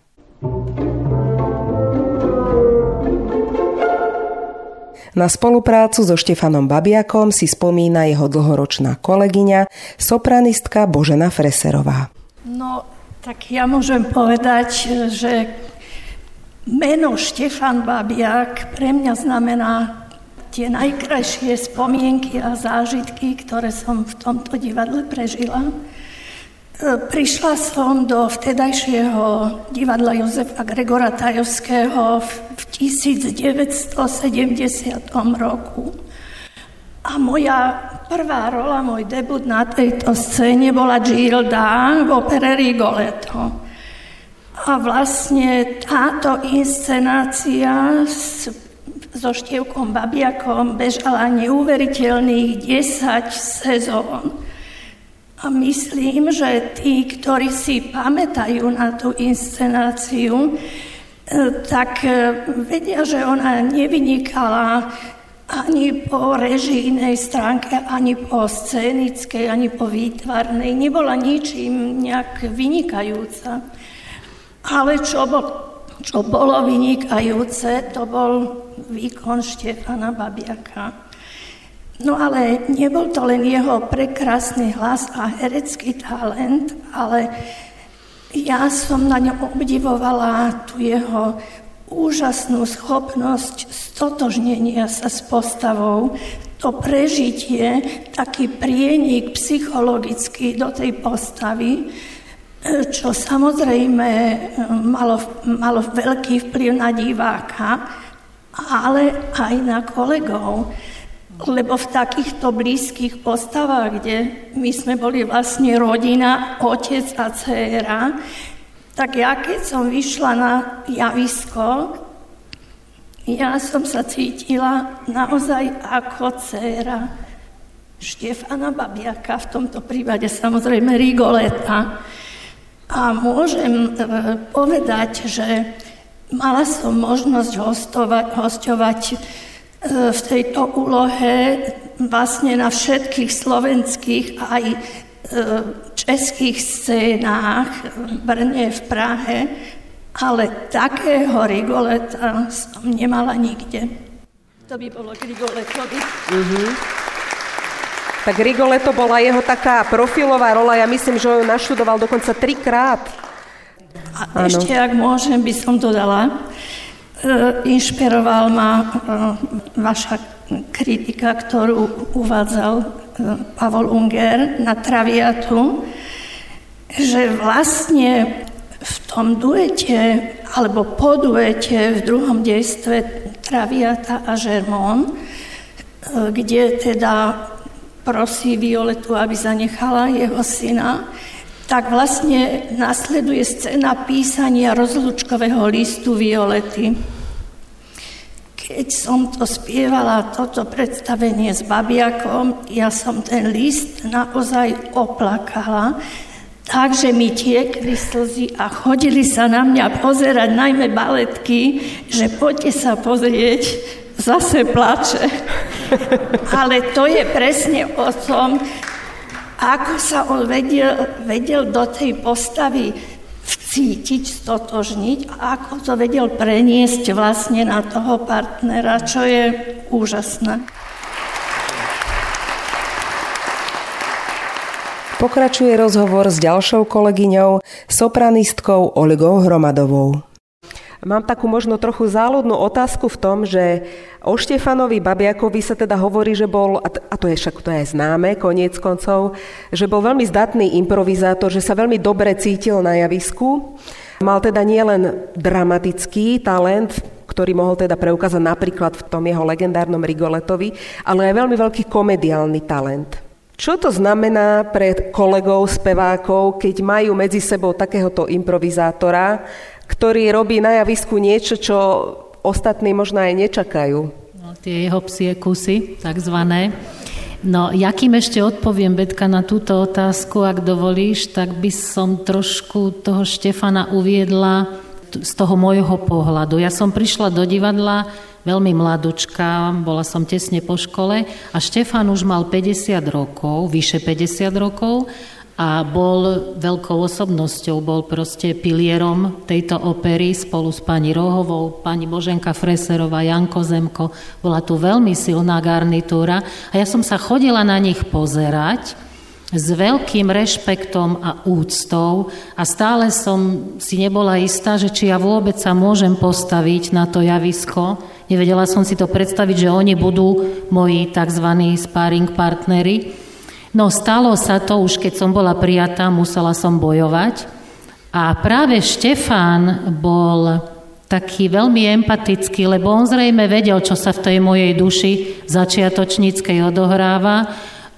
Na spoluprácu so Štefanom Babiakom si spomína jeho dlhoročná kolegyňa, sopranistka Božena Freserová. No, tak ja môžem povedať, že meno Štefan Babiak pre mňa znamená tie najkrajšie spomienky a zážitky, ktoré som v tomto divadle prežila. Prišla som do vtedajšieho divadla Jozefa Gregora Tajovského v 1970 roku. A moja prvá rola, môj debut na tejto scéne bola Gilda v opere Rigoletto. A vlastne táto inscenácia so Števkom Babiakom bežala neuveriteľných 10 sezón. A myslím, že tí, ktorí si pamätajú na tú inscenáciu, e, tak e, vedia, že ona nevynikala ani po režijnej stránke, ani po scénickej, ani po výtvarnej. Nebola ničím nejak vynikajúca. Ale čo, bol, čo bolo vynikajúce, to bol výkon Štefana Babiaka. No ale nebol to len jeho prekrásny hlas a herecký talent, ale ja som na ňom obdivovala tu jeho úžasnú schopnosť stotožnenia sa s postavou, to prežitie, taký prienik psychologický do tej postavy, čo samozrejme malo, malo veľký vplyv na diváka, ale aj na kolegov. Lebo v takýchto blízkych postavách, kde my sme boli vlastne rodina, otec a dcéra, tak ja keď som vyšla na javisko, ja som sa cítila naozaj ako dcéra Štefana Babiaka, v tomto prípade samozrejme Rigoleta. A môžem e, povedať, že mala som možnosť hostovať, hostovať v tejto úlohe vlastne na všetkých slovenských aj e, českých scénách v Brne, v Prahe, ale takého Rigoleta som nemala nikde. To by bolo k Rigoletovi. Mm-hmm. Tak Rigoleto bola jeho taká profilová rola, ja myslím, že ho naštudoval dokonca trikrát. A ano. ešte, ak môžem, by som dodala, E, inšpiroval ma e, vaša kritika, ktorú uvádzal e, Pavol Unger na Traviatu, že vlastne v tom duete, alebo po duete v druhom dejstve Traviata a Žermón, kde teda prosí Violetu, aby zanechala jeho syna, tak vlastne nasleduje scéna písania rozlučkového listu Violety. Keď som to spievala, toto predstavenie s babiakom, ja som ten list naozaj oplakala, takže mi tiekli slzy a chodili sa na mňa pozerať, najmä baletky, že poďte sa pozrieť, zase plače. Ale to je presne o tom, ako sa on vedel, vedel do tej postavy vcítiť, stotožniť a ako to vedel preniesť vlastne na toho partnera, čo je úžasné. Pokračuje rozhovor s ďalšou kolegyňou, sopranistkou Oligou Hromadovou. Mám takú možno trochu záľudnú otázku v tom, že o Štefanovi Babiakovi sa teda hovorí, že bol, a to je však to je známe, koniec koncov, že bol veľmi zdatný improvizátor, že sa veľmi dobre cítil na javisku. Mal teda nielen dramatický talent, ktorý mohol teda preukázať napríklad v tom jeho legendárnom Rigoletovi, ale aj veľmi veľký komediálny talent. Čo to znamená pre kolegov, spevákov, keď majú medzi sebou takéhoto improvizátora, ktorý robí na javisku niečo, čo ostatní možno aj nečakajú. No, tie jeho psie kusy, takzvané. No, jakým ešte odpoviem, Betka, na túto otázku, ak dovolíš, tak by som trošku toho Štefana uviedla z toho môjho pohľadu. Ja som prišla do divadla veľmi mladučka, bola som tesne po škole a Štefan už mal 50 rokov, vyše 50 rokov a bol veľkou osobnosťou, bol proste pilierom tejto opery spolu s pani Rohovou, pani Boženka Freserová, Janko Zemko. Bola tu veľmi silná garnitúra a ja som sa chodila na nich pozerať s veľkým rešpektom a úctou a stále som si nebola istá, že či ja vôbec sa môžem postaviť na to javisko. Nevedela som si to predstaviť, že oni budú moji tzv. sparring partnery. No stalo sa to, už keď som bola prijatá, musela som bojovať. A práve Štefán bol taký veľmi empatický, lebo on zrejme vedel, čo sa v tej mojej duši začiatočníckej odohráva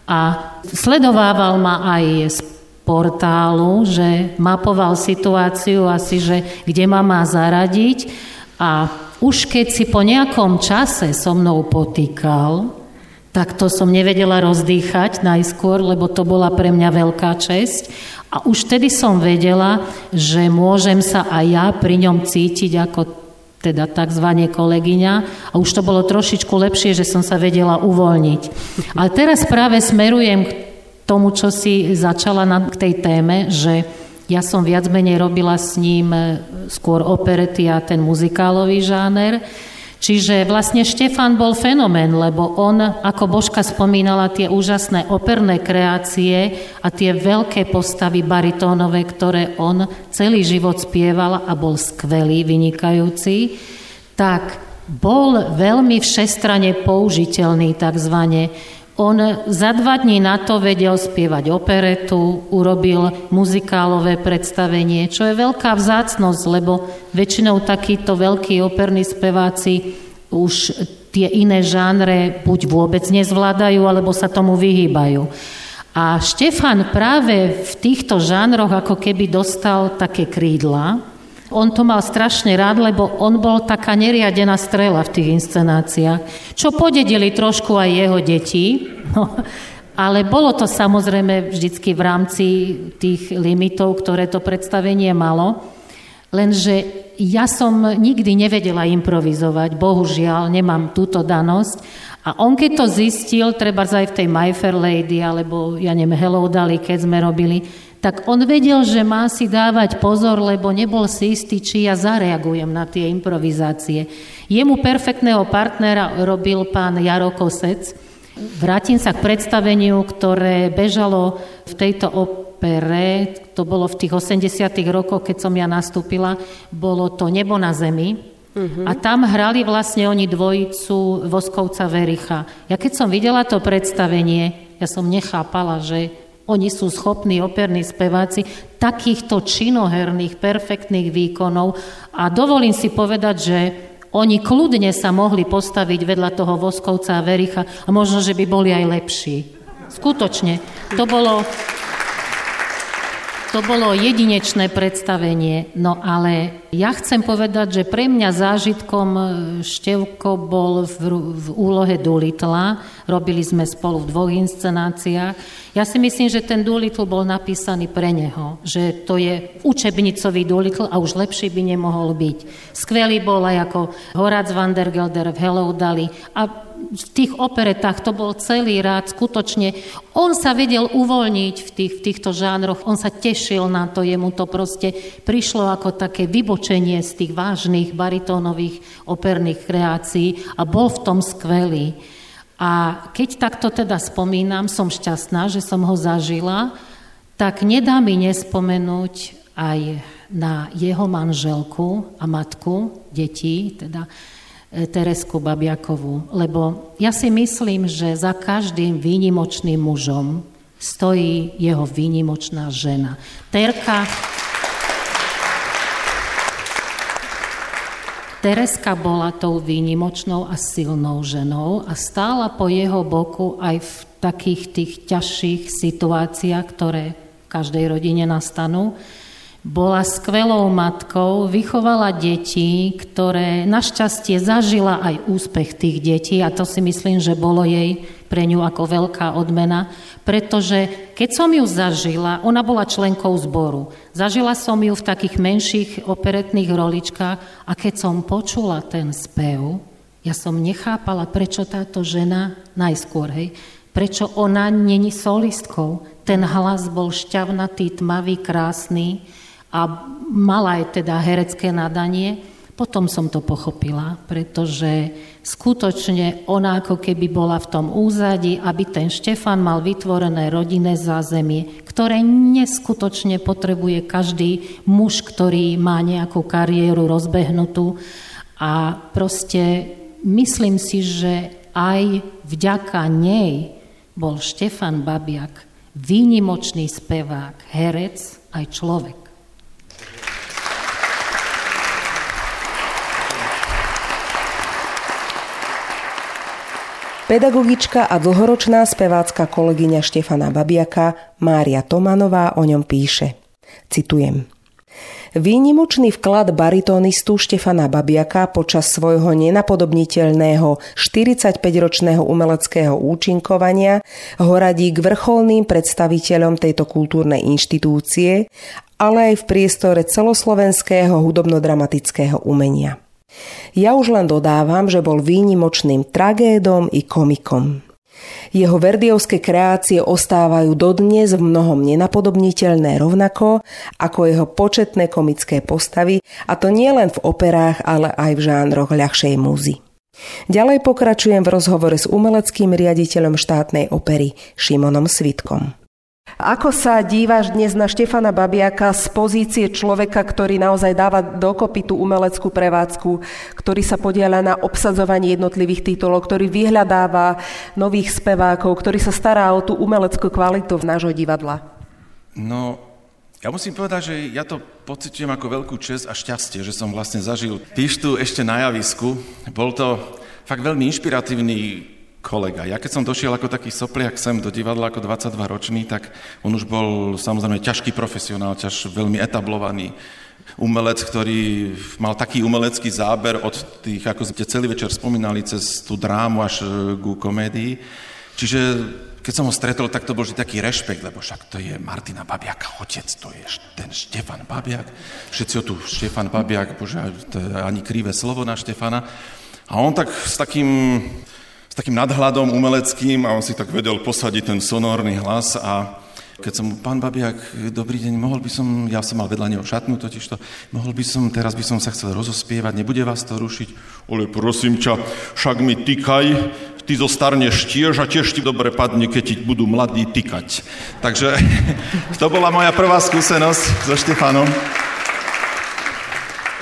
a sledovával ma aj z portálu, že mapoval situáciu asi, že kde ma má zaradiť a už keď si po nejakom čase so mnou potýkal, tak to som nevedela rozdýchať najskôr, lebo to bola pre mňa veľká česť. A už vtedy som vedela, že môžem sa aj ja pri ňom cítiť ako teda tzv. kolegyňa a už to bolo trošičku lepšie, že som sa vedela uvoľniť. Ale teraz práve smerujem k tomu, čo si začala na, k tej téme, že ja som viac menej robila s ním skôr operety a ten muzikálový žáner, Čiže vlastne Štefan bol fenomén, lebo on, ako Božka spomínala, tie úžasné operné kreácie a tie veľké postavy baritónové, ktoré on celý život spieval a bol skvelý, vynikajúci, tak bol veľmi všestrane použiteľný takzvané on za dva dní na to vedel spievať operetu, urobil muzikálové predstavenie, čo je veľká vzácnosť, lebo väčšinou takíto veľkí operní speváci už tie iné žánre buď vôbec nezvládajú, alebo sa tomu vyhýbajú. A Štefan práve v týchto žánroch ako keby dostal také krídla, on to mal strašne rád, lebo on bol taká neriadená strela v tých inscenáciách, čo podedili trošku aj jeho deti. No, ale bolo to samozrejme vždycky v rámci tých limitov, ktoré to predstavenie malo. Lenže ja som nikdy nevedela improvizovať, bohužiaľ, nemám túto danosť. A on keď to zistil, treba aj v tej My Fair Lady, alebo ja neviem, Hello Dali, keď sme robili, tak on vedel, že má si dávať pozor, lebo nebol si istý, či ja zareagujem na tie improvizácie. Jemu perfektného partnera robil pán Jaro Kosec. Vrátim sa k predstaveniu, ktoré bežalo v tejto opere, to bolo v tých 80 rokoch, keď som ja nastúpila, bolo to Nebo na zemi, Uh-huh. A tam hrali vlastne oni dvojicu Voskovca Vericha. Ja keď som videla to predstavenie, ja som nechápala, že oni sú schopní, operní speváci, takýchto činoherných, perfektných výkonov a dovolím si povedať, že oni kľudne sa mohli postaviť vedľa toho Voskovca a Vericha a možno, že by boli aj lepší. Skutočne. To bolo, to bolo jedinečné predstavenie, no ale ja chcem povedať, že pre mňa zážitkom e, Števko bol v, v úlohe Dulitla. Robili sme spolu v dvoch inscenáciách. Ja si myslím, že ten Dulitl bol napísaný pre neho, že to je učebnicový Dulitl a už lepší by nemohol byť. Skvelý bol aj ako Horac van der Gelder v Hello Dali a v tých operetách to bol celý rád, skutočne. On sa vedel uvoľniť v, tých, v týchto žánroch, on sa tešil na to, jemu to proste prišlo ako také vybočenie z tých vážnych baritónových operných kreácií a bol v tom skvelý. A keď takto teda spomínam, som šťastná, že som ho zažila, tak nedá mi nespomenúť aj na jeho manželku a matku detí, teda Teresku Babiakovú, lebo ja si myslím, že za každým výnimočným mužom stojí jeho výnimočná žena. Terka... Tereska bola tou výnimočnou a silnou ženou a stála po jeho boku aj v takých tých ťažších situáciách, ktoré v každej rodine nastanú. Bola skvelou matkou, vychovala deti, ktoré našťastie zažila aj úspech tých detí a to si myslím, že bolo jej pre ňu ako veľká odmena, pretože keď som ju zažila, ona bola členkou zboru. Zažila som ju v takých menších operetných roličkách a keď som počula ten spev, ja som nechápala, prečo táto žena, najskôr, hej, prečo ona není solistkou. Ten hlas bol šťavnatý, tmavý, krásny, a mala aj teda herecké nadanie. Potom som to pochopila, pretože skutočne ona ako keby bola v tom úzadi, aby ten Štefan mal vytvorené rodinné zázemie, ktoré neskutočne potrebuje každý muž, ktorý má nejakú kariéru rozbehnutú. A proste myslím si, že aj vďaka nej bol Štefan Babiak výnimočný spevák, herec aj človek. Pedagogička a dlhoročná spevácka kolegyňa Štefana Babiaka Mária Tomanová o ňom píše. Citujem. Výnimočný vklad baritónistu Štefana Babiaka počas svojho nenapodobniteľného 45-ročného umeleckého účinkovania ho radí k vrcholným predstaviteľom tejto kultúrnej inštitúcie, ale aj v priestore celoslovenského hudobno-dramatického umenia. Ja už len dodávam, že bol výnimočným tragédom i komikom. Jeho verdiovské kreácie ostávajú dodnes v mnohom nenapodobniteľné rovnako ako jeho početné komické postavy, a to nie len v operách, ale aj v žánroch ľahšej múzy. Ďalej pokračujem v rozhovore s umeleckým riaditeľom štátnej opery Šimonom Svitkom. Ako sa díváš dnes na Štefana Babiaka z pozície človeka, ktorý naozaj dáva dokopy tú umeleckú prevádzku, ktorý sa podiela na obsadzovaní jednotlivých titulov, ktorý vyhľadáva nových spevákov, ktorý sa stará o tú umeleckú kvalitu v nášho divadla? No, ja musím povedať, že ja to pocitujem ako veľkú čest a šťastie, že som vlastne zažil Pištu ešte na javisku. Bol to fakt veľmi inšpiratívny kolega. Ja keď som došiel ako taký sopliak sem do divadla ako 22 ročný, tak on už bol samozrejme ťažký profesionál, ťaž veľmi etablovaný umelec, ktorý mal taký umelecký záber od tých, ako ste celý večer spomínali, cez tú drámu až e, ku komédii. Čiže keď som ho stretol, tak to bol vždy taký rešpekt, lebo však to je Martina Babiaka otec, to je ten Štefan Babiak. Všetci ho tu Štefan Babiak, bože, to je ani krivé slovo na Štefana. A on tak s takým s takým nadhľadom umeleckým a on si tak vedel posadiť ten sonórny hlas a keď som mu, pán Babiak, dobrý deň, mohol by som, ja som mal vedľa neho šatnú totižto, mohol by som, teraz by som sa chcel rozospievať, nebude vás to rušiť? Ale prosím ťa, však mi tykaj, ty zostarneš tiež a tiež ti dobre padne, keď ti budú mladí tykať. Takže to bola moja prvá skúsenosť so Štefanom.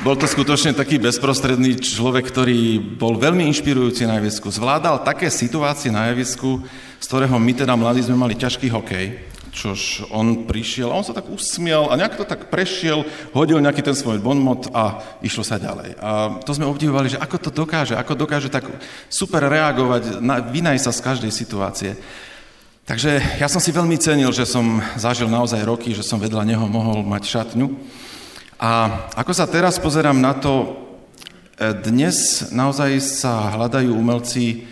Bol to skutočne taký bezprostredný človek, ktorý bol veľmi inšpirujúci na javisku. Zvládal také situácie na javisku, z ktorého my teda mladí sme mali ťažký hokej, čož on prišiel a on sa tak usmiel a nejak to tak prešiel, hodil nejaký ten svoj bonmot a išlo sa ďalej. A to sme obdivovali, že ako to dokáže, ako dokáže tak super reagovať, vynaj sa z každej situácie. Takže ja som si veľmi cenil, že som zažil naozaj roky, že som vedľa neho mohol mať šatňu. A ako sa teraz pozerám na to, e, dnes naozaj sa hľadajú umelci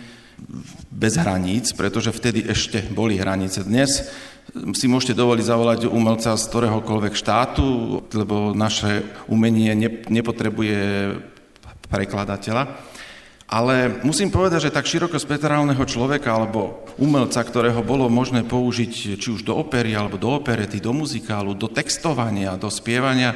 bez hraníc, pretože vtedy ešte boli hranice. Dnes si môžete dovoliť zavolať umelca z ktoréhokoľvek štátu, lebo naše umenie nepotrebuje prekladateľa. Ale musím povedať, že tak širokospektrálneho človeka alebo umelca, ktorého bolo možné použiť či už do opery, alebo do operety, do muzikálu, do textovania, do spievania,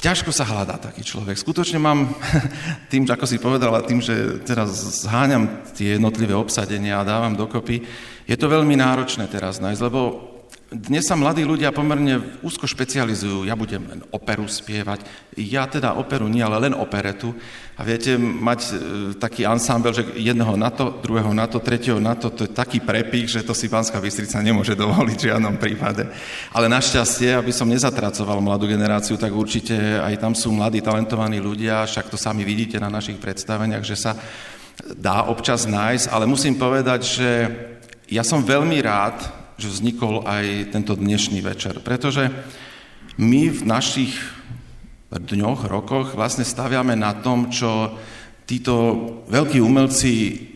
Ťažko sa hľadá taký človek. Skutočne mám, tým, ako si povedala, tým, že teraz zháňam tie jednotlivé obsadenia a dávam dokopy, je to veľmi náročné teraz nájsť, lebo dnes sa mladí ľudia pomerne úzko špecializujú. Ja budem len operu spievať. Ja teda operu nie, ale len operetu. A viete, mať e, taký ansámbel, že jedného na to, druhého na to, tretieho na to, to je taký prepík, že to si pánska Bystrica nemôže dovoliť v žiadnom prípade. Ale našťastie, aby som nezatracoval mladú generáciu, tak určite aj tam sú mladí, talentovaní ľudia, však to sami vidíte na našich predstaveniach, že sa dá občas nájsť, ale musím povedať, že ja som veľmi rád, že vznikol aj tento dnešný večer. Pretože my v našich dňoch, rokoch vlastne staviame na tom, čo títo veľkí umelci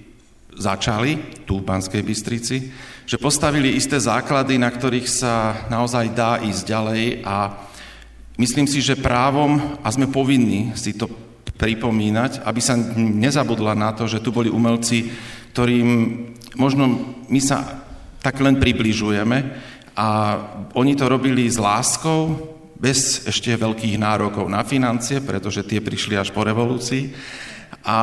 začali tu v Banskej Bystrici, že postavili isté základy, na ktorých sa naozaj dá ísť ďalej a myslím si, že právom a sme povinní si to pripomínať, aby sa nezabudla na to, že tu boli umelci, ktorým možno my sa tak len približujeme. A oni to robili s láskou, bez ešte veľkých nárokov na financie, pretože tie prišli až po revolúcii. A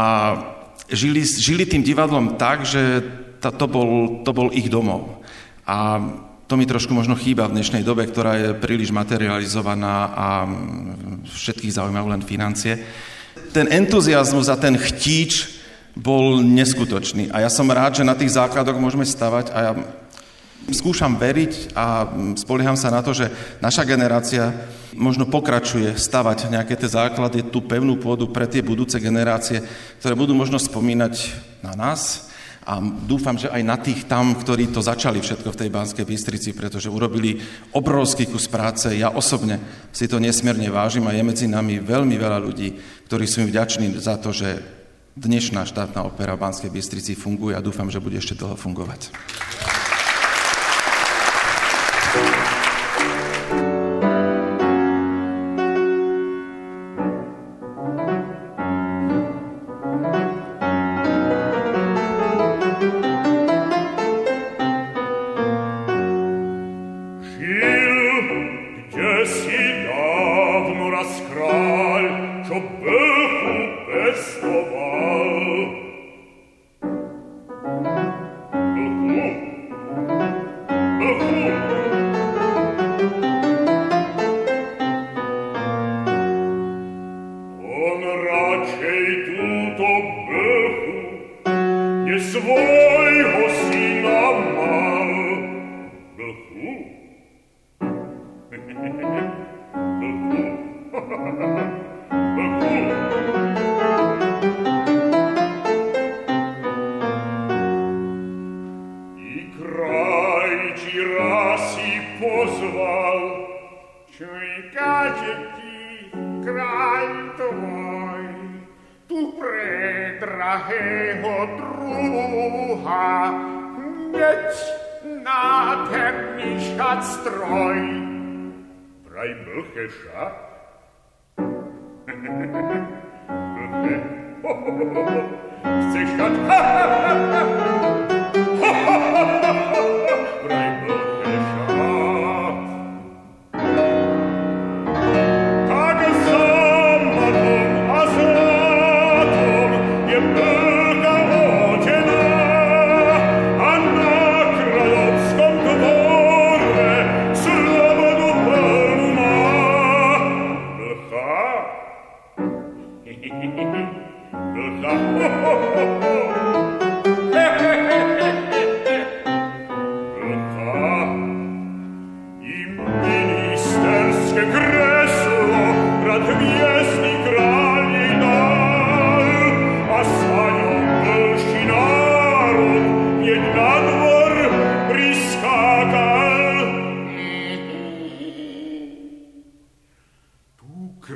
žili, žili tým divadlom tak, že to bol, to bol ich domov. A to mi trošku možno chýba v dnešnej dobe, ktorá je príliš materializovaná a všetkých zaujímajú len financie. Ten entuziasmus a ten chtíč bol neskutočný. A ja som rád, že na tých základoch môžeme stavať a ja skúšam veriť a spolieham sa na to, že naša generácia možno pokračuje stavať nejaké tie základy, tú pevnú pôdu pre tie budúce generácie, ktoré budú možno spomínať na nás A dúfam, že aj na tých tam, ktorí to začali všetko v tej Banskej Bystrici, pretože urobili obrovský kus práce. Ja osobne si to nesmierne vážim a je medzi nami veľmi veľa ľudí, ktorí sú mi vďační za to, že dnešná štátna opera v Banskej Bystrici funguje a dúfam, že bude ešte dlho fungovať.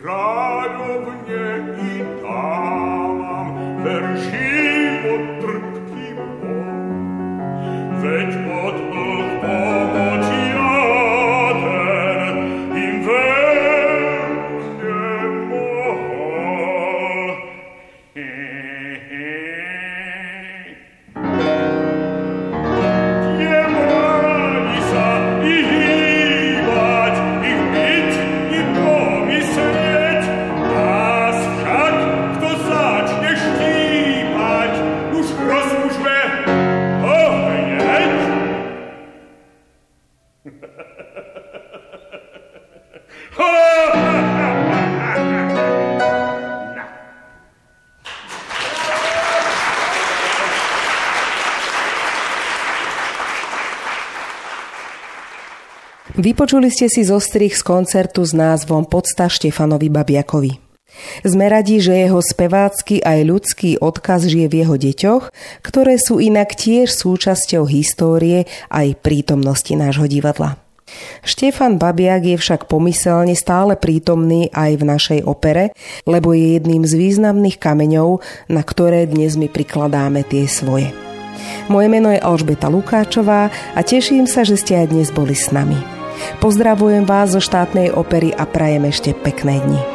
kralju mnie i tak. Vypočuli ste si zostrih z koncertu s názvom Podsta Štefanovi Babiakovi. Sme radi, že jeho spevácky aj ľudský odkaz žije v jeho deťoch, ktoré sú inak tiež súčasťou histórie aj prítomnosti nášho divadla. Štefan Babiak je však pomyselne stále prítomný aj v našej opere, lebo je jedným z významných kameňov, na ktoré dnes my prikladáme tie svoje. Moje meno je Alžbeta Lukáčová a teším sa, že ste aj dnes boli s nami. Pozdravujem vás zo štátnej opery a prajem ešte pekné dni.